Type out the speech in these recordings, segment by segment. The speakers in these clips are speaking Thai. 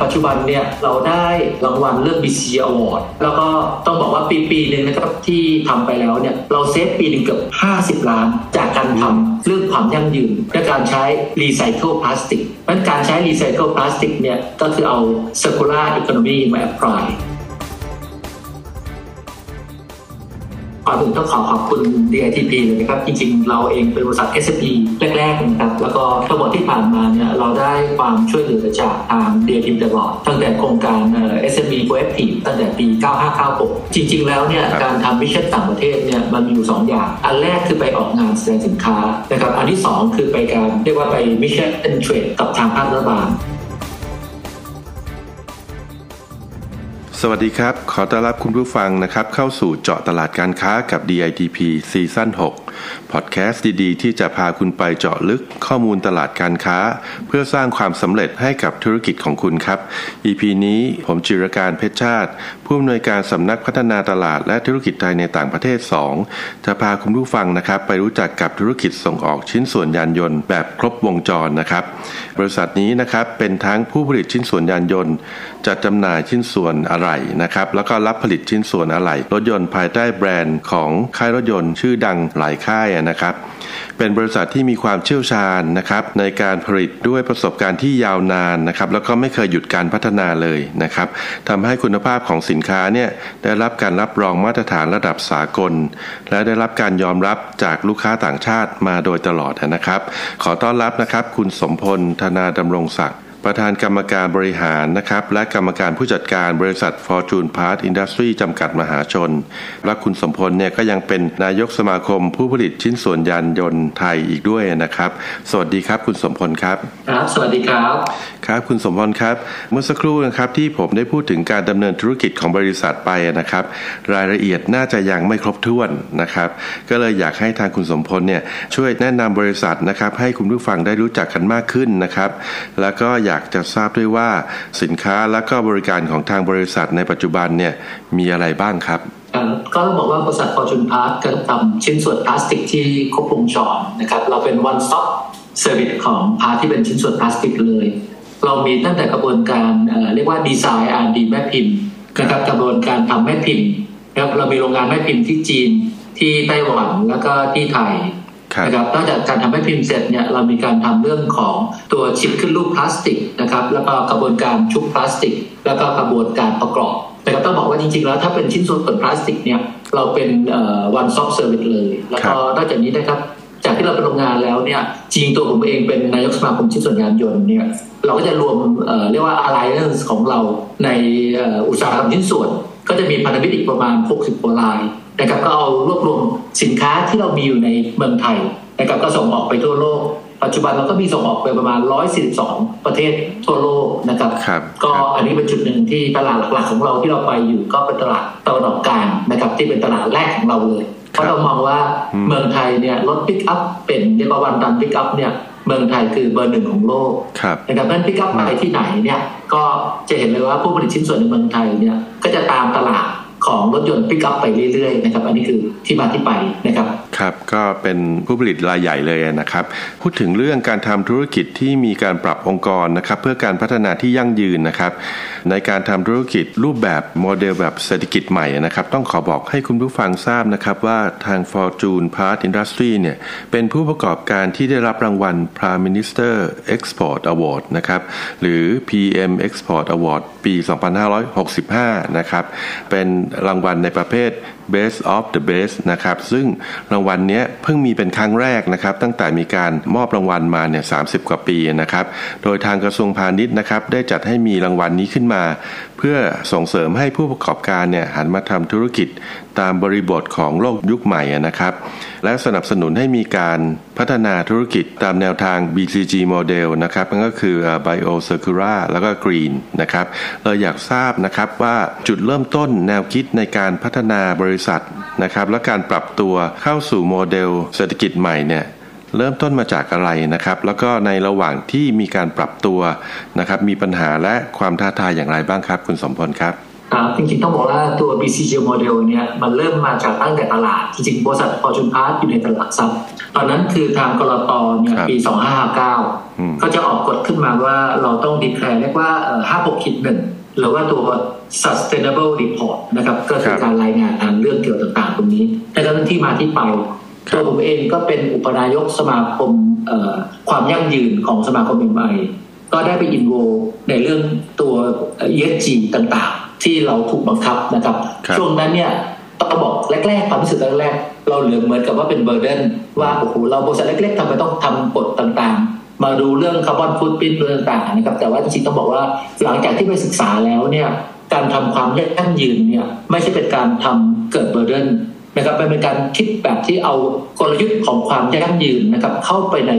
ปัจจุบันเนี่ยเราได้รางวัลเรื่อง BC Award แล้วก็ต้องบอกว่าปีปีหนึ่งนะครับที่ทำไปแล้วเนี่ยเรา save ปีหนึ่งเกือบ 50 ล้าน จากการทำเรื่องความยั่งยืนด้วยการใช้รีไซเคิลพลาสติกเพราะการใช้รีไซเคิลพลาสติกเนี่ยก็คือเอา circular economy มา apply ก่อนอื่นต้องขอขอบคุณ DITP เลยนะครับ จริงๆ เราเองเป็นบริษัท SME แรกๆนะครับ แล้วก็ทั้งหมดที่ผ่านมาเนี่ยเราได้ความช่วยเหลือจากทาง DITP ตลอด ตั้งแต่โครงการ SME Proactive ตั้งแต่ปี 9596 จริง ๆ แล้วเนี่ยการทำ mission ต่างประเทศเนี่ยมันมีอยู่ 2 อย่าง อันแรกคือไปออกงานแสดงสินค้านะครับ อันที่ 2 คือไปการเรียกว่าไป mission trade กับทางภาครัฐบาล สวัสดีครับ ขอต้อนรับคุณผู้ฟังนะครับ เข้าสู่เจาะตลาดการค้ากับ DITP season 6พอดแคสต์ดีๆ ที่จะพาคุณไปเจาะลึกข้อมูลตลาดการค้า เพื่อสร้างความสำเร็จให้กับธุรกิจของคุณครับ EP นี้ผมจิรการเพชรชาติ ผู้อำนวยการสำนักพัฒนาตลาดและธุรกิจไทยในต่างประเทศ 2 จะพาคุณผู้ฟังนะครับ ไปรู้จักกับธุรกิจส่งออกชิ้นส่วนยานยนต์แบบครบวงจรนะครับ บริษัทนี้นะครับเป็นทั้งผู้ผลิตชิ้นส่วนยานยนต์ จัดจำหน่ายชิ้นส่วนอะไหล่นะครับแล้วก็รับผลิตชิ้นส่วนอะไหล่รถยนต์ภายใต้แบรนด์ของค่ายรถยนต์ชื่อดังหลายค่ายนะครับเป็นบริษัทที่มีความเชี่ยวชาญนะครับในการผลิตด้วยประสบการณ์ที่ยาวนานนะครับแล้วก็ไม่เคยหยุดการพัฒนาเลยนะครับทำให้คุณภาพของสินค้าเนี่ยได้รับการรับรองมาตรฐานระดับสากล และได้รับการยอมรับจากลูกค้าต่างชาติมาโดยตลอดนะครับ ขอต้อนรับนะครับ คุณสมพลธนาดำรงศักดิ์ ประธานกรรมการบริหารนะครับ และกรรมการผู้จัดการบริษัท Fortune Part Industry จำกัดมหาชน และคุณสมพลเนี่ยก็ยังเป็นนายกสมาคมผู้ผลิตชิ้นส่วนยานยนต์ไทยอีกด้วยนะครับ สวัสดีครับคุณสมพลครับ ครับ สวัสดีครับครับคุณสมพลครับ เมื่อสักครู่นะครับที่ผมได้พูดถึงการดำเนินธุรกิจของบริษัทไปนะครับ รายละเอียดน่าจะยังไม่ครบถ้วนนะครับ ก็เลยอยากให้ทางคุณสมพลเนี่ยช่วยแนะนำบริษัทนะครับให้คุณผู้ฟังได้รู้จักกันมากขึ้นนะครับ แล้วก็อยากจะทราบด้วยว่าสินค้าและก็บริการของทางบริษัทในปัจจุบันเนี่ยมีอะไรบ้างครับก็ต้องบอกว่าบริษัทฟอร์จูนพาร์ทก็ทำชิ้นส่วนพลาสติกที่ครบวงจรนะครับ เราเป็น one stop service ของ part ที่เป็นชิ้นส่วนพลาสติกเลย เรามีตั้งแต่กระบวนการเรียกว่า design R&D แม่พิมพ์นะครับกระบวนการทำแม่พิมพ์นะครับเรามีโรงงานแม่พิมพ์ที่จีนที่ไต้หวันแล้วก็ที่ไทยนะครับนอกจากการทำแม่พิมพ์เสร็จเนี่ยเรามีการทำเรื่องของตัวฉีดขึ้นรูปพลาสติกนะครับแล้วก็กระบวนการชุบพลาสติก แล้วก็กระบวนการประกอบแต่ก็ต้องบอกว่าจริงๆแล้วถ้าเป็นชิ้นส่วนพลาสติกเนี่ยเราเป็น one stop service เลย แล้วก็นอกจากนี้นะครับ จากที่เราเป็นโรงงานแล้วเนี่ยจริงตัวผมเองเป็นนายกสมาคมชิ้นส่วนยานยนต์เนี่ยเราก็จะรวมเรียกว่า alliance ของเราในอุตสาหกรรมชิ้นส่วน ก็จะมีพันธมิตรอีกประมาณ 60กว่ารายนะครับก็เอารวบรวมสินค้าที่เรามีอยู่ในเมืองไทยนะครับก็ส่งออกไปทั่วโลก ปัจจุบันเราก็มีส่งออกไปประมาณ 142 ประเทศทั่วโลกนะครับรบก็อันนี้เป็นจุดหนึ่งที่ตลาดหลักๆ ของเราที่เราไปอยู่ก็เป็นตลาดตะวันออกกลางนะครับที่เป็นตลาดแรกของเราเลย เพราะเรามองว่าเมืองไทยเนี่ยรถปิกอัพเป็นเรียกว่า one ton ปิกอัพเนี่ยเมืองไทยคือเบอร์หนึ่งของโลกนะครับนั้นพิกอัพไปที่ไหนเนี่ยก็จะเห็นเลยว่าผู้ผลิตชิ้นส่วนในเมืองไทยเนี่ยก็จะตามตลาด ของรถยนต์ปิกอัพไปเรื่อยๆนะครับอันนี้คือที่มาที่ไปนะครับครับก็เป็นผู้ผลิตรายใหญ่เลยนะครับ พูดถึงเรื่องการทำธุรกิจที่มีการปรับองค์กรนะครับ เพื่อการพัฒนาที่ยั่งยืนนะครับ ในการทำธุรกิจรูปแบบโมเดลแบบเศรษฐกิจใหม่นะครับ ต้องขอบอกให้คุณผู้ฟังทราบนะครับว่าทาง Fortune Part Industry เนี่ยเป็นผู้ประกอบการที่ได้รับรางวัล Prime Minister Export Award นะครับหรือ PM Export Award ปี 2565 นะครับเป็นรางวัลในประเภท Best of the Best นะครับซึ่งรางวัลนี้เพิ่งมีเป็นครั้งแรกนะครับตั้งแต่มีการมอบรางวัลมาเนี่ยสากว่าปีนะครับโดยทางกระทรวงพาณิชย์นะครับได้จัดให้มีรางวัลนี้ขึ้นมา เพื่อส่งเสริมให้ผู้ประกอบการเนี่ยหันมาทำธุรกิจตามบริบทของโลกยุคใหม่นะครับและสนับสนุนให้มีการพัฒนาธุรกิจตามแนวทาง BCG Model นะครับนั่นก็คือ Bio Circular แล้วก็ Green นะครับเราอยากทราบนะครับว่าจุดเริ่มต้นแนวคิดในการพัฒนาบริษัทนะครับและการปรับตัวเข้าสู่โมเดลเศรษฐกิจใหม่เนี่ยเริ่มต้นมาจากอะไรนะครับ แล้วก็ในระหว่างที่มีการปรับตัวนะครับมีปัญหาและความท้าทายอย่างไรบ้างครับ คุณสมพลครับครับจริงๆต้องบอกว่าตัว BCG model เนี่ยมันเริ่มมาจากตั้งแต่ตลาด จริงๆบริษัท Fortune Parts อยู่ในตลาดทรัพย์ตอนนั้นคือทางกลตเนี่ยปี 2559 ก็จะออกกฎขึ้นมาว่าเราต้องดีแคลร์เรียกว่า 56คิดหนึ่งหรือว่าตัว sustainable report นะครับ ก็คือการรายงานงานเรื่องเกี่ยวต่างๆ ตรงนี้แต่ก็เป็นที่มาที่ไปตัวผมเองก็เป็นอุปนายกสมาคมความยั่งยืนของสมาคมเอ็มไอก็ได้ไปอินโวในเรื่องตัว ESG ต่างๆ ที่เราถูกบังคับนะครับ ช่วงนั้นเนี่ยต้องบอกแรกๆความรู้สึกแรกๆเราเหลือเหมือนกับว่าเป็นเบอร์เดนว่าโอ้โหเราบริษัทเล็กๆทำไมต้องทำกฎต่างๆ มาดูเรื่องคาร์บอนฟุตพิ้นเรื่องต่างๆนะครับแต่ว่าจริงๆต้องบอกว่าหลังจากที่ไปศึกษาแล้วเนี่ย การทำความยั่งยืนเนี่ยไม่ใช่เป็นการทำเกิดเบอร์เดนนะครับเป็นการคิดแบบที่เอากลยุทธ์ของความยั่งยืนนะครับเข้าไปใน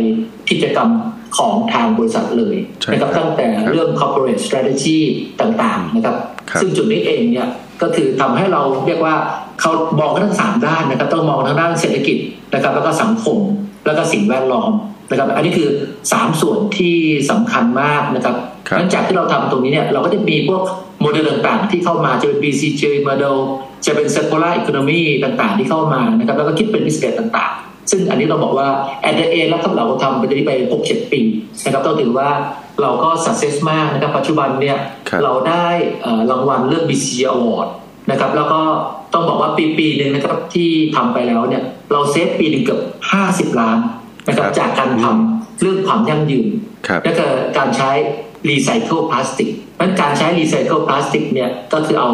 กิจกรรมของทางบริษัทเลยนะครับตั้งแต่เรื่อง corporate strategy ต่างๆนะครับซึ่งจุดนี้เองเนี่ยก็คือทำให้เราเรียกว่าเขามองทั้งสามด้านนะครับต้องมองทั้งด้านเศรษฐกิจนะครับแล้วก็สังคมแล้วก็สิ่งแวดล้อมนะครับอันนี้คือสามส่วนที่สำคัญมากนะครับ หลังจากที่เราทำตรงนี้เนี่ยเราก็จะมีพวกโมเดลต่างๆ ที่เข้ามาจะเป็น BCJ model จะเป็น circular economy ต่างๆ ที่เข้ามานะครับแล้วก็คิดเป็น business ต่าง ๆ ซึ่งอันนี้เราบอกว่า at the end แล้วครับเราทำไปได้ไป6 7ปีนะครับต้องถือว่าเราก็ success มากนะครับ ปัจจุบันเนี่ยเราได้รางวัลเรื่อง BCG Award นะครับแล้วก็ต้องบอกว่าปีปีหนึ่งนะครับที่ทำไปแล้วเนี่ยเรา save ปีหนึ่งเกือบ50ล้านนะครับจากการทำเรื่องความยั่งยืนและก็การใช้ รีไซเคิลพลาสติกนั้นการใช้รีไซเคิลพลาสติกเนี่ยก็คือเอา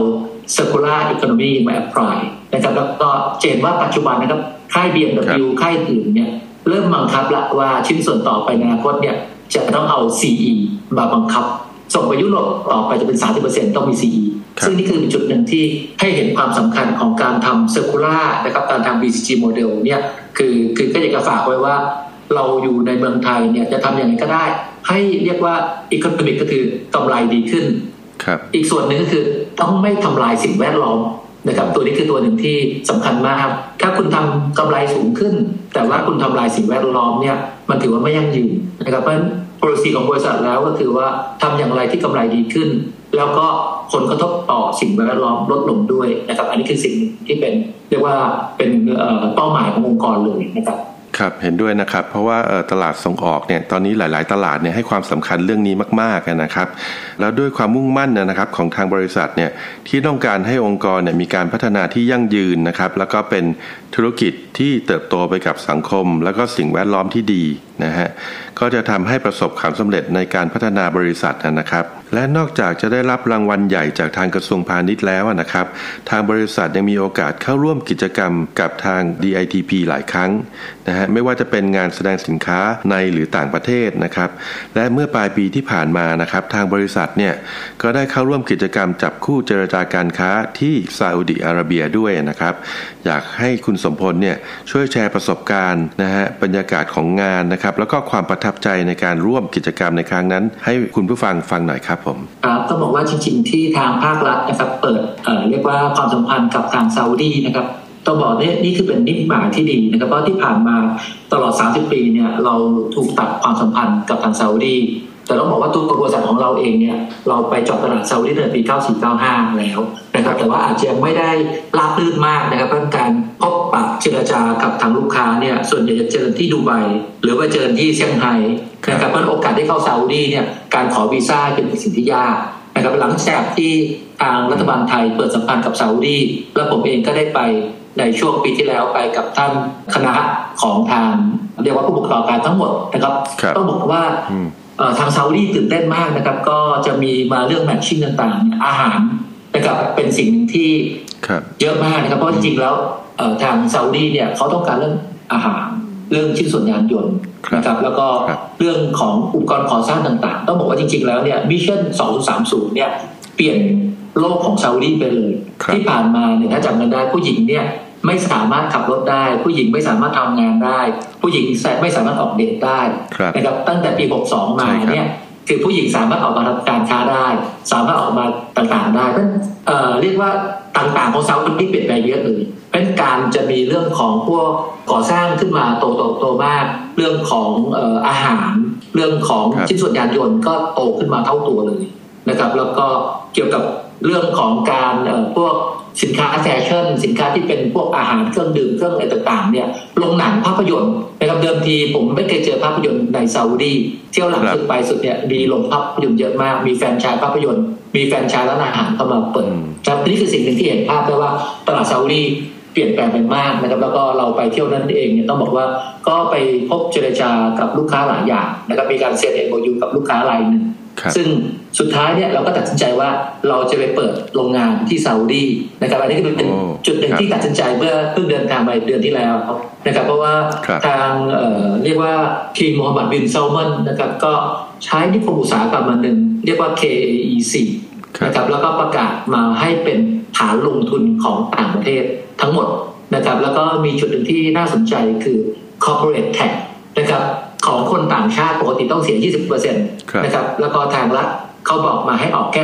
circular economy มา apply นะครับแล้วก็จะเห็นว่าปัจจุบันนะครับค่าย BMW ค่ายอื่นเนี่ยเริ่มบังคับละว่าชิ้นส่วนต่อไปในอนาคตเนี่ยจะต้องเอา CE มาบังคับ ส่งไปยุโรปต่อไปจะเป็น 30%ต้องมี CE ซึ่งนี่คือจุดหนึ่งที่ให้เห็นความสำคัญของการทำ circular นะครับการทำ BCG model เนี่ยคือคือก็อยากจะฝากไว้ว่าเราอยู่ในเมืองไทยเนี่ยจะทำอย่างไรก็ได้ ให้เรียกว่าอีโคโนมิกก็คือกำไรดีขึ้นครับอีกส่วนหนึ่งก็คือต้องไม่ทำลายสิ่งแวดล้อมนะครับตัวนี้คือตัวหนึ่งที่สำคัญมากถ้าคุณทำกำไรสูงขึ้น แต่ว่าคุณทำลายสิ่งแวดล้อมเนี่ยมันถือว่าไม่ยั่งยืนนะครับเพราะฉะนั้น policy ของบริษัทแล้วก็คือว่าทำอย่างไรที่กำไรดีขึ้น แล้วก็ผลกระทบต่อสิ่งแวดล้อมลดลงด้วยนะครับ อันนี้คือสิ่งที่เป็นเรียกว่าเป็นเป้าหมายขององค์กรเลยนะครับ ครับเห็นด้วยนะครับ เพราะว่าตลาดส่งออกเนี่ยตอนนี้หลาย ๆ ตลาดเนี่ยให้ความสำคัญเรื่องนี้มากๆนะครับ แล้วด้วยความมุ่งมั่นนะครับของทางบริษัทเนี่ยที่ต้องการให้องค์กรเนี่ยมีการพัฒนาที่ยั่งยืนนะครับ แล้วก็เป็นธุรกิจที่เติบโตไปกับสังคม แล้วก็สิ่งแวดล้อมที่ดีนะฮะก็จะทำให้ประสบความสำเร็จในการพัฒนาบริษัทนะครับ และนอกจากจะได้รับรางวัลใหญ่จากทางกระทรวงพาณิชย์แล้วนะครับ ทางบริษัทยังมีโอกาสเข้าร่วมกิจกรรมกับทาง DITP หลายครั้งนะฮะไม่ว่าจะเป็นงานแสดงสินค้าในหรือต่างประเทศนะครับ และเมื่อปลายปีที่ผ่านมานะครับ ทางบริษัทเนี่ยก็ได้เข้าร่วมกิจกรรมจับคู่เจรจาการค้าที่ซาอุดิอาระเบียด้วยนะครับ อยากให้คุณสมพลเนี่ยช่วยแชร์ประสบการณ์นะฮะบรรยากาศของงานนะครับแล้วก็ความประทับใจในการร่วมกิจกรรมในครั้งนั้น ให้คุณผู้ฟังฟังหน่อยครับผมครับต้องบอกว่าจริง ๆ ที่ทางภาครัฐนะครับ เปิดเเรียกว่าความสัมพันธ์กับทางซาอุดีนะครับต้องบอกนี่นี่คือเป็นนิมิตหมายที่ดีนะครับเพราะที่ผ่านมาตลอด 30 ปีเนี่ยเราถูกตัดความสัมพันธ์กับทางซาอุดี แต่ต้องบอกว่าตัวบริษัทของเราเองเนี่ยเราไปจอบตลาดซาอุดีในปี 9495 แล้วนะครับแต่ว่าอาจจะไม่ได้ราบรื่นมากนะครับเพราะการพบปะเจรจากับทางลูกค้าเนี่ยส่วนใหญ่จะเจอที่ดูไบหรือว่าเจอที่เซี่ยงไฮ้นะครับเพราะโอกาสที่เข้าซาอุดีเนี่ยการขอวีซ่าเป็นสิ่งที่ยากนะครับหลังจากที่ทางรัฐบาลไทยเปิดสัมพันธ์กับซาอุดีแล้วผมเองก็ได้ไปในช่วงปีที่แล้วไปกับท่านคณะของทางเรียกว่าผู้ปกครองการทั้งหมดนะครับต้องบอกว่า ทางซาอุดีตื่นเต้นมากนะครับ ก็จะมีมาเรื่องแมทชิ่งต่างๆ อาหารนะครับเป็นสิ่งหนึ่งที่เยอะมากนะครับ เพราะจริงๆแล้วทางซาอุดีเนี่ยเขาต้องการเรื่องอาหารเรื่องชิ้นส่วนยานยนต์นะครับ แล้วก็เรื่องของอุปกรณ์ก่อสร้างต่างๆ ต้องบอกว่าจริงๆแล้วเนี่ยมิชชั่น 2030 เนี่ยเปลี่ยนโลกของซาอุดีไปเลย ที่ผ่านมาเนี่ยถ้าจำกันได้ผู้หญิงเนี่ย ไม่สามารถขับรถได้ ผู้หญิงไม่สามารถทำงานได้ ผู้หญิงไม่สามารถออกเดทได้นะครับตั้งแต่ปี 62 มาเนี่ยคือผู้หญิงสามารถออกมาทำการค้าได้ สามารถออกมาต่างๆได้เพราะเรียกว่าต่างๆของซาอุดีเปลี่ยนไปเยอะเลยเป็นการจะมีเรื่องของพวกก่อสร้างขึ้นมาโตโตโตมาก เรื่องของอาหาร เรื่องของชิ้นส่วนยานยนต์ก็โตขึ้นมาเท่าตัวเลยนะครับ แล้วก็เกี่ยวกับเรื่องของการพวก สินค้าแฟชั่น สินค้าที่เป็นพวกอาหารเครื่องดื่มเครื่องอะไรต่างๆเนี่ยลงหนังภาพยนตร์นะครับเดิมทีผมไม่เคยเจอภาพยนตร์ในซาอุดีเที่ยวหลังสุดไปสุดเนี่ยมีลงภาพยนตร์เยอะมาก มีแฟนชายภาพยนตร์ มีแฟนชายร้านอาหารเข้ามาเปิดครับนี่คือสิ่งหนึ่งที่เห็นภาพได้ว่าตลาดซาอุดีเปลี่ยนแปลงไปมากนะครับแล้วก็เราไปเที่ยวนั้นเองเนี่ยต้องบอกว่าก็ไปพบเจรจากับลูกค้าหลายอย่างนะครับมีการเซ็นเอ็มโอกับลูกค้ารายหนึ่งซึ่ง สุดท้ายเนี่ยเราก็ตัดสินใจว่าเราจะไปเปิดโรงงานที่ซาอุดีนะครับอันนี้ก็เป็นจุดหนึ่งที่ตัดสินใจเมื่อเพิ่งเดินทางไปเดือนที่แล้วนะครับ เพราะว่าทางเรียกว่าคิงมูฮัมหมัดบินซาลมันนะครับก็ใช้นิคมอุตสาหกรรมมาหนึ่งเรียกว่า KAEC นะครับแล้วก็ประกาศมาให้เป็นฐานลงทุนของต่างประเทศทั้งหมดนะครับ แล้วก็มีจุดหนึ่งที่น่าสนใจคือ corporate tax นะครับของคนต่างชาติปกติต้องเสีย 20%นะครับแล้วก็ทางรัฐ เขาบอกมาให้ออกแค่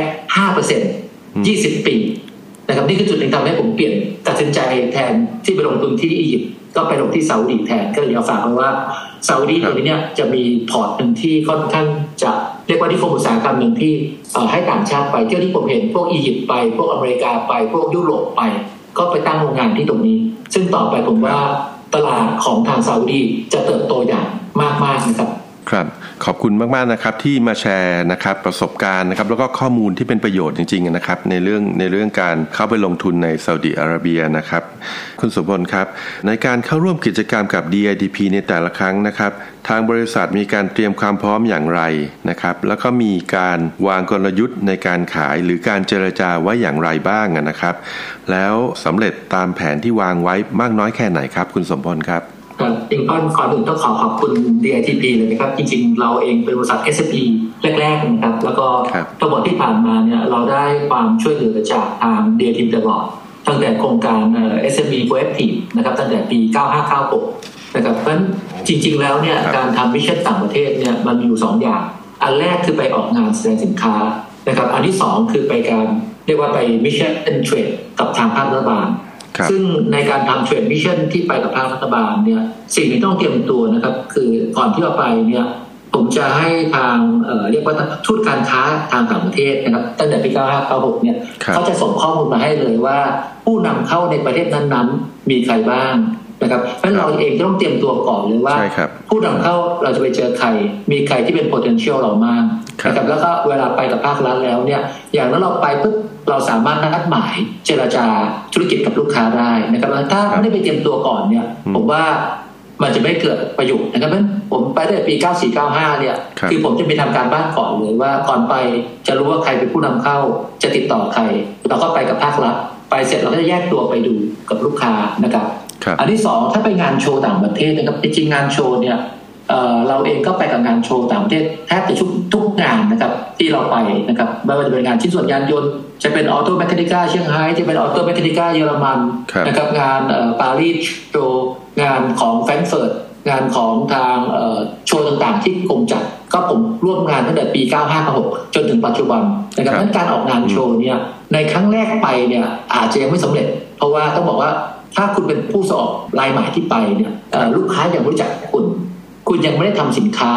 5% 20ปีนะครับนี่คือจุดหนึ่งทำให้ผมเปลี่ยนตัดสินใจแทนที่ไปลงทุนที่อียิปต์ก็ไปลงที่ซาอุดีแทนก็เลยอยากฝากไว้ว่าซาอุดีตรงนี้เนี่ยจะมี port หนึ่งที่ค่อนข้างจะเรียกว่านิคมอุตสาหกรรมหนึ่งที่ให้ต่างชาติไปเที่ยวที่ผมเห็นพวกอียิปต์ไป พวกอเมริกาไปพวกยุโรปไป ก็ไปตั้งโรงงานที่ตรงนี้ ซึ่งต่อไปผมว่าตลาดของทางซาอุดีจะเติบโตอย่างมากๆนะครับ ครับขอบคุณมากๆนะครับที่มาแชร์นะครับประสบการณ์นะครับแล้วก็ข้อมูลที่เป็นประโยชน์จริงๆนะครับในเรื่องในเรื่องการเข้าไปลงทุนในซาอุดิอาระเบียนะครับคุณสมบัติครับในการเข้าร่วมกิจกรรมกับ DIDP ในแต่ละครั้งนะครับทางบริษัทมีการเตรียมความพร้อมอย่างไรนะครับแล้วก็มีการวางกลยุทธ์ในการขายหรือการเจรจาไว้อย่างไรบ้างนะครับ แล้วสำเร็จตามแผนที่วางไว้มากน้อยแค่ไหนครับ คุณสมบัติครับ จริงๆก็ก่อนอื่นต้องขอขอบคุณ DITP เลยนะครับ จริงๆ เราเองเป็นบริษัท s อ p แรกๆนะครับ แล้วก็ทั้งหมดที่ผ่านมาเนี่ยเราได้ความช่วยเหลือจากทาง DITP ตลอดตั้งแต่โครงการ SME Proactive นะครับตั้งแต่ปี 9596 นะครับเพราะฉะนั้นจริง ๆ แล้วเนี่ยการทำมิชชั่นต่างประเทศเนี่ยมันมีอยู่ 2 อย่าง อันแรกคือไปออกงานแสดงสินค้านะครับอันที่ 2 คือไปการเรียกว่าไป mission trade กับทางภาครัฐบาล ซึ่งในการทำ trade mission ที่ไปกับภาครัฐบาลเนี่ยสิ่งที่ต้องเตรียมตัวนะครับ คือก่อนที่เราไปเนี่ยผมจะให้ทางเรียกว่าทูตการค้าทางต่างประเทศนะครับ ตั้งแต่ปี 9596 เนี่ยเขาจะส่งข้อมูลมาให้เลยว่า ผู้นำเข้าในประเทศนั้นๆ มีใครบ้าง นะครับเพราะเราเองต้องเตรียมตัวก่อนเลยว่า ผู้นำเข้าเราจะไปเจอใคร มีใครที่เป็น potential เรามากนะครับแล้วก็เวลาไปกับภาครัฐแล้วเนี่ย อย่างนั้นเราไปปุ๊บเราสามารถนัดหมายเจรจาธุรกิจกับลูกค้าได้นะครับถ้าไม่ได้ไปเตรียมตัวก่อนเนี่ย ผมว่ามันจะไม่เกิดประโยชน์นะครับเพราะผมไปตั้งแต่ปี 9495 เนี่ย คือผมจะไปทำการบ้านก่อนเลยว่าก่อนไปจะรู้ว่าใครเป็นผู้นำเข้า จะติดต่อใคร เราก็ไปกับภาครัฐ ไปเสร็จเราก็จะแยกตัวไปดูกับลูกค้านะครับ อันที่สองถ้าไปงานโชว์ต่างประเทศนะครับจริงงานโชว์เนี่ยเราเองก็ไปกับงานโชว์ต่างประเทศแทบจะทุกทุกงานนะครับที่เราไปนะครับไม่ว่าจะเป็นงานชิ้นส่วนยานยนต์จะเป็น Automechanika เซี่ยงไฮ้จะเป็น Automechanika เยอรมันนะครับงานปารีสโชว์งานของแฟรงก์เฟิร์ตงานของทางโชว์ต่างๆ ที่กรมจัดก็ผมร่วมงานตั้งแต่ปี 95-96จนถึงปัจจุบันนะครับนั้นการออกงานโชว์เนี่ยในครั้งแรกไปเนี่ยอาจจะยังไม่สำเร็จ เพราะว่าต้องบอกว่า ถ้าคุณเป็นผู้สอบรายใหม่ที่ไปเนี่ยลูกค้ายังรู้จักคุณ คุณยังไม่ได้ทำสินค้า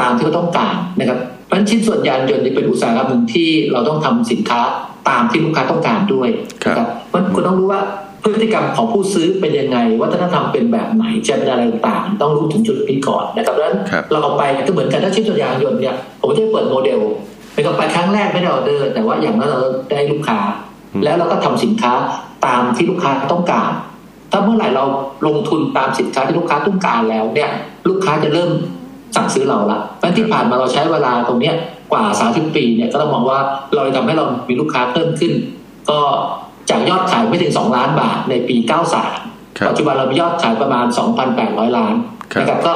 ตามที่เขาต้องการนะครับเพราะชิ้นส่วนยานยนต์เป็นอุตสาหกรรมหนึ่งที่เราต้องทำสินค้าตามที่ลูกค้าต้องการด้วยนะครับเพราะคุณต้องรู้ว่าพฤติกรรมของผู้ซื้อเป็นยังไง วัฒนธรรมเป็นแบบไหนจะเป็นอะไรต่างต้องรู้ถึงจุดนี้ก่อนนะครับดังนั้นเราเอาไปก็เหมือนกันถ้าชิ้นส่วนยานยนต์เนี่ยผมจะเปิดโมเดลไปก็ไปครั้งแรกไม่ได้ออเดอร์แต่ว่าอย่างนั้นเราได้ลูกค้า แล้วเราก็ทำสินค้าตามที่ลูกค้าต้องการ ถ้าเมื่อไหร่เราลงทุนตามสินค้าที่ลูกค้าต้องการแล้วเนี่ย ลูกค้าจะเริ่มสั่งซื้อเราละเพราะที่ผ่านมาเราใช้เวลาตรงเนี้ยกว่าสาสิบปีเนี่ยก็ต้องมองว่าเราทำให้เรามีลูกค้าเพิ่มขึ้น ก็จากยอดขายไม่ถึงสองล้านบาทในปีเก้าสามปัจจุบันเรามียอดขายประมาณสองพันแปดร้อยล้านนะครับก็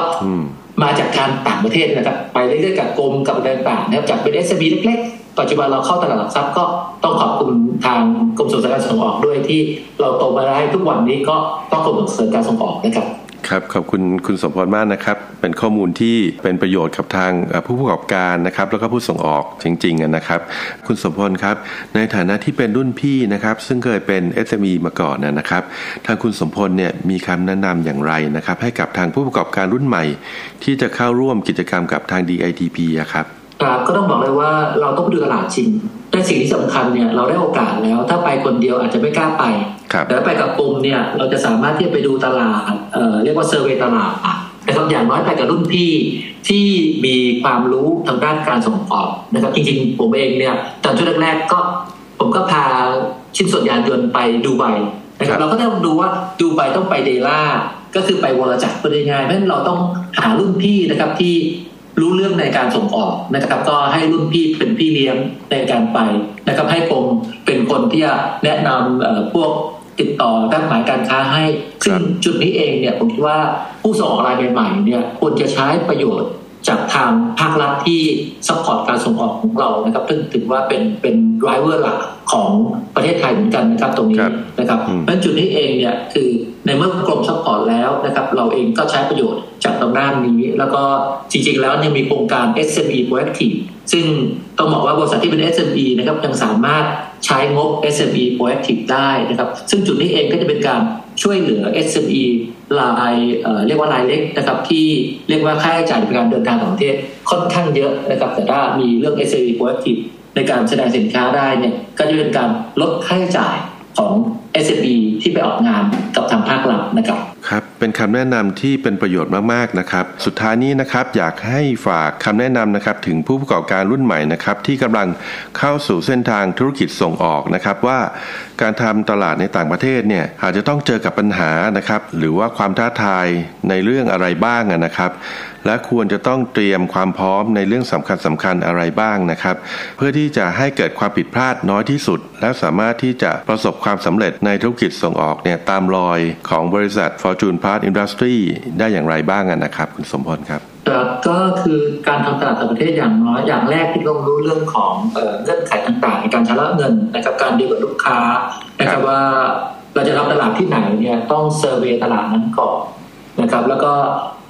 มาจากการต่างประเทศนะครับ ไปเรื่อยๆกับกรมกับต่างๆนะครับจากเป็นเอสบีเล็กๆ ปัจจุบันเราเข้าตลาดหลักทรัพย์ก็ต้องขอบคุณทางกรมส่งเสริมการส่งออกด้วยที่เราโตมาได้ทุกวันนี้ก็ต้องกรมส่งเสริมการส่งออกนะครับครับขอบคุณคุณสมพรมากนะครับ เป็นข้อมูลที่เป็นประโยชน์กับทางผู้ประกอบการนะครับ แล้วก็ผู้ส่งออกจริงๆนะครับ คุณสมพรครับ ในฐานะที่เป็นรุ่นพี่นะครับ ซึ่งเคยเป็น SME มาก่อนนะครับ ทางคุณสมพลเนี่ยมีคำแนะนำอย่างไรนะครับ ให้กับทางผู้ประกอบการรุ่นใหม่ ที่จะเข้าร่วมกิจกรรมกับทาง DITP ครับ ครับก็ต้องบอกเลยว่าเราต้องไปดูตลาดจริง แต่สิ่งที่สำคัญเนี่ยเราได้โอกาสแล้ว ถ้าไปคนเดียวอาจจะไม่กล้าไป แต่ไปกับกลุ่มเนี่ยเราจะสามารถที่จะไปดูตลาดเเรียกว่าเซอร์เวยตลาดนะครับอย่างน้อยไปกับรุ่นพี่ที่มีความรู้ทางด้านการส่งออกนะครับจริงๆผมเองเนี่ยตอนช่วงแรกๆก็ผมก็พาชิ้นส่วนยานยนต์ไปดูใบนะครับเราก็ต้องดูว่าดูใบต้องไปเดล่าก็คือไปวรจักรเป็นยังไงเพราะฉะนั้นเราต้องหารุ่นพี่นะครับที่ รู้เรื่องในการส่งออกนะครับ ก็ให้รุ่นพี่เป็นพี่เลี้ยงในการไปนะครับให้ผมเป็นคนที่จะแนะนำพวกติดต่อนัดหมายการค้าให้ซึ่งจุดนี้เองเนี่ยผมคิดว่าผู้ส่งออกรายใหม่ๆเนี่ยควรจะใช้ประโยชน์จากทางภาครัฐที่ support การส่งออกของเรานะครับซึ่งถือว่าเป็นเป็น driver หลักของประเทศไทยเหมือนกันนะครับตรงนี้นะครับเพราะจุดนี้เองเนี่ยคือ ในเมื่อกรม support แล้วนะครับเราเองก็ใช้ประโยชน์จากตรงด้านนี้ แล้วก็จริงๆ แล้วยังมีโครงการ SME Proactive ซึ่งต้องบอกว่าบริษัทที่เป็น SME นะครับยังสามารถใช้งบ SME Proactive ได้นะครับซึ่งจุดนี้เองก็จะเป็นการช่วยเหลือ SME รายเรียกว่ารายเล็กนะครับที่เรียกว่าค่าใช้จ่ายในการเดินทางต่างประเทศค่อนข้างเยอะนะครับแต่ถ้ามีเรื่อง SME Proactive ในการแสดงสินค้าได้เนี่ยก็จะเป็นการลดค่าใช้จ่ายของ SME ที่ไปออกงานกับทางภาครัฐนะครับ ครับเป็นคำแนะนำที่เป็นประโยชน์มากๆนะครับ สุดท้ายนี้นะครับอยากให้ฝากคำแนะนำนะครับถึงผู้ประกอบการรุ่นใหม่นะครับที่กำลังเข้าสู่เส้นทางธุรกิจส่งออกนะครับว่าการทำตลาดในต่างประเทศเนี่ยอาจจะต้องเจอกับปัญหานะครับหรือว่าความท้าทายในเรื่องอะไรบ้างนะครับ และควรจะต้องเตรียมความพร้อมในเรื่องสำคัญสำคัญอะไรบ้างนะครับ เพื่อที่จะให้เกิดความผิดพลาดน้อยที่สุด และสามารถที่จะประสบความสำเร็จในธุรกิจส่งออกเนี่ยตามรอยของบริษัท Fortune Part Industry ได้อย่างไรบ้างนะครับ คุณสมพลครับก็คือการทำตลาดต่างประเทศอย่างน้อยอย่างแรกที่ต้องรู้เรื่องของเงื่อนไขต่างๆในการชำระเงินนะครับการดีลกับลูกค้านะครับว่าเราจะทำตลาดที่ไหนเนี่ยต้องเซอร์เวยตลาดนั้นก่อนนะครับ แล้วก็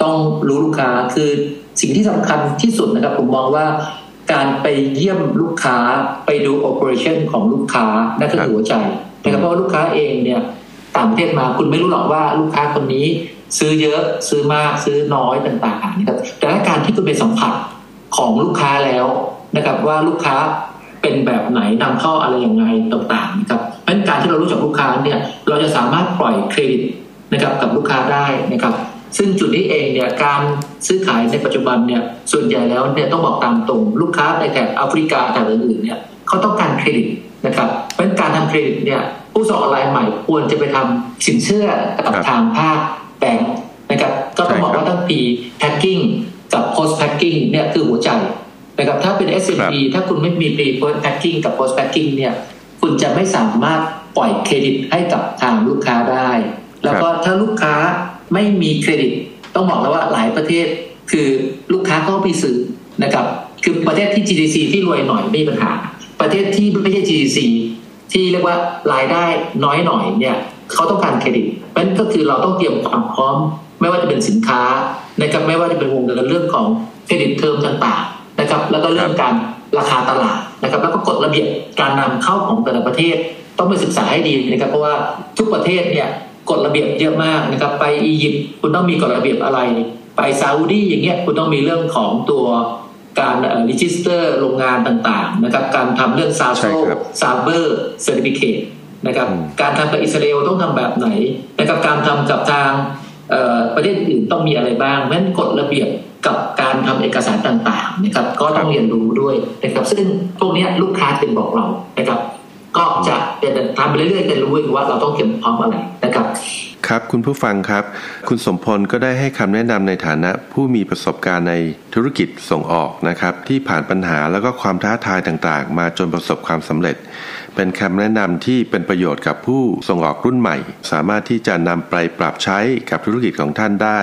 ต้องรู้ลูกค้าคือสิ่งที่สำคัญที่สุดนะครับผมมองว่าการไปเยี่ยมลูกค้าไปดูโอเปอเรชั่นของลูกค้านั่นคือหัวใจนะครับเพราะว่าลูกค้าเองเนี่ย ต่างประเทศมาคุณไม่รู้หรอกว่าลูกค้าคนนี้ ซื้อเยอะซื้อมากซื้อน้อยต่างๆนะครับแต่ถ้าการที่คุณไปสัมผัสของลูกค้าแล้วนะครับว่าลูกค้าเป็นแบบไหนนำเข้าอะไรยังไงต่างๆนะครับเพราะการที่เรารู้จักลูกค้าเนี่ยเราจะสามารถปล่อยเครดิตนะครับกับลูกค้าได้นะครับ ซึ่งจุดนี้เองเนี่ยการซื้อขายในปัจจุบันเนี่ยส่วนใหญ่แล้วเนี่ยต้องบอกตามตรง ลูกค้าในแถบแอฟริกาแถบอื่นๆเนี่ยเขาต้องการเครดิต นะครับเพราะการทำเครดิตเนี่ยผู้ส่งออกรายใหม่ควรจะไปทำสินเชื่อกับทางภาคแบงค์นะครับก็ต้องบอกว่าตัว pre packing กับ post packing เนี่ยคือหัวใจนะครับถ้าเป็น SME ถ้าคุณไม่มี pre post packing กับ post packing เนี่ยคุณจะไม่สามารถปล่อยเครดิตให้กับทางลูกค้าได้ แล้วก็ถ้าลูกค้าไม่มีเครดิต ต้องบอกแล้วว่าหลายประเทศคือลูกค้าเขาไปซื้อนะครับคือประเทศที่ GDC ที่รวยหน่อยไม่มีปัญหา ประเทศที่ไม่ใช่ GDC ที่เรียกว่ารายได้น้อยหน่อยเนี่ยเขาต้องการเครดิตเพราะนั้นก็คือเราต้องเตรียมความพร้อม ไม่ว่าจะเป็นสินค้านะครับไม่ว่าจะเป็นวงเงินเรื่องของ credit term ต่างๆนะครับ แล้วก็เรื่องการราคาตลาดนะครับ แล้วก็กฎระเบียบการนำเข้าของแต่ละประเทศต้องไปศึกษาให้ดีนะครับ เพราะว่าทุกประเทศเนี่ยกฎระเบียบเยอะมากนะครับ ไปอียิปต์คุณต้องมีกฎระเบียบอะไร ไปซาอุดีอย่างเงี้ยคุณต้องมีเรื่องของตัว การ register โรงงานต่างๆนะครับการทำเรื่อง SASO SABER certificate นะครับการทำกับอิสราเอลต้องทำแบบไหนนะครับการทำกับทางประเทศอื่นต้องมีอะไรบ้างแม้นกฎระเบียบกับการทำเอกสารต่างๆนะครับก็ต้องเรียนรู้ด้วยนะครับซึ่งพวกนี้ลูกค้าเป็นบอกเรานะครับ ก็จะทำไปเรื่อยๆจะรู้ว่าเราต้องเตรียมพร้อมอะไรนะครับครับคุณผู้ฟังครับ คุณสมพลก็ได้ให้คำแนะนำในฐานะผู้มีประสบการณ์ในธุรกิจส่งออกนะครับ ที่ผ่านปัญหาแล้วก็ความท้าทายต่างๆ มาจนประสบความสำเร็จ เป็นคำแนะนำที่เป็นประโยชน์กับผู้ส่งออกรุ่นใหม่ สามารถที่จะนำไปปรับใช้กับธุรกิจของท่านได้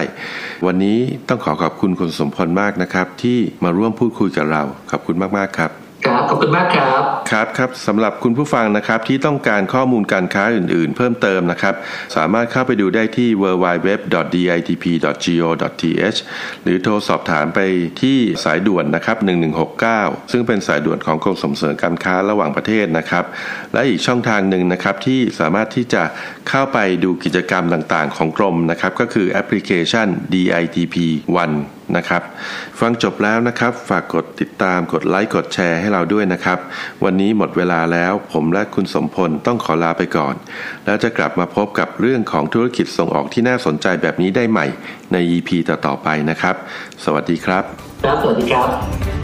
วันนี้ต้องขอขอบคุณคุณสมพลมากนะครับ ที่มาร่วมพูดคุยกับเราขอบคุณมากๆครับ ครับขอบคุณมากครับครับครับสำหรับคุณผู้ฟังนะครับที่ต้องการข้อมูลการค้าอื่นๆ เพิ่มเติมนะครับ สามารถเข้าไปดูได้ที่ www.ditp.go.th หรือโทรสอบถามไปที่สายด่วนนะครับ 1169 ซึ่งเป็นสายด่วนของกรมส่งเสริมการค้าระหว่างประเทศนะครับ และอีกช่องทางหนึ่งนะครับที่สามารถที่จะเข้าไปดูกิจกรรมต่างๆ ของกรมนะครับก็คือแอปพลิเคชัน DITP 1 นะครับ ฟังจบแล้วนะครับ ฝากกดติดตามกดไลค์กดแชร์ให้เราด้วยนะครับ วันนี้หมดเวลาแล้ว ผมและคุณสมพลต้องขอลาไปก่อน แล้วจะกลับมาพบกับเรื่องของธุรกิจส่งออกที่น่าสนใจแบบนี้ได้ใหม่ใน EP ต่อๆไปนะครับ สวัสดีครับ ครับสวัสดีครับ